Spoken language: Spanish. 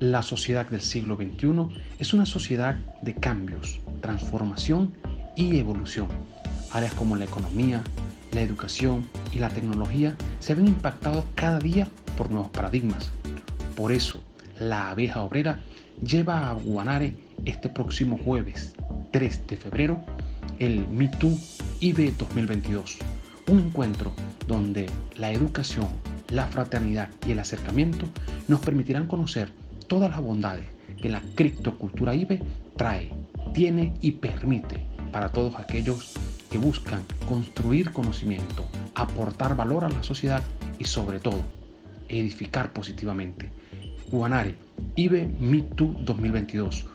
La sociedad del siglo XXI es una sociedad de cambios, transformación y evolución. Áreas como la economía, la educación y la tecnología se ven impactados cada día por nuevos paradigmas. Por eso, la abeja obrera lleva a Guanare este próximo jueves 3 de febrero el MeToo IB 2022, un encuentro donde la educación, la fraternidad y el acercamiento nos permitirán conocer todas las bondades que la criptocultura IBE trae, tiene y permite para todos aquellos que buscan construir conocimiento, aportar valor a la sociedad y sobre todo edificar positivamente. Guanare, IBE Me 2022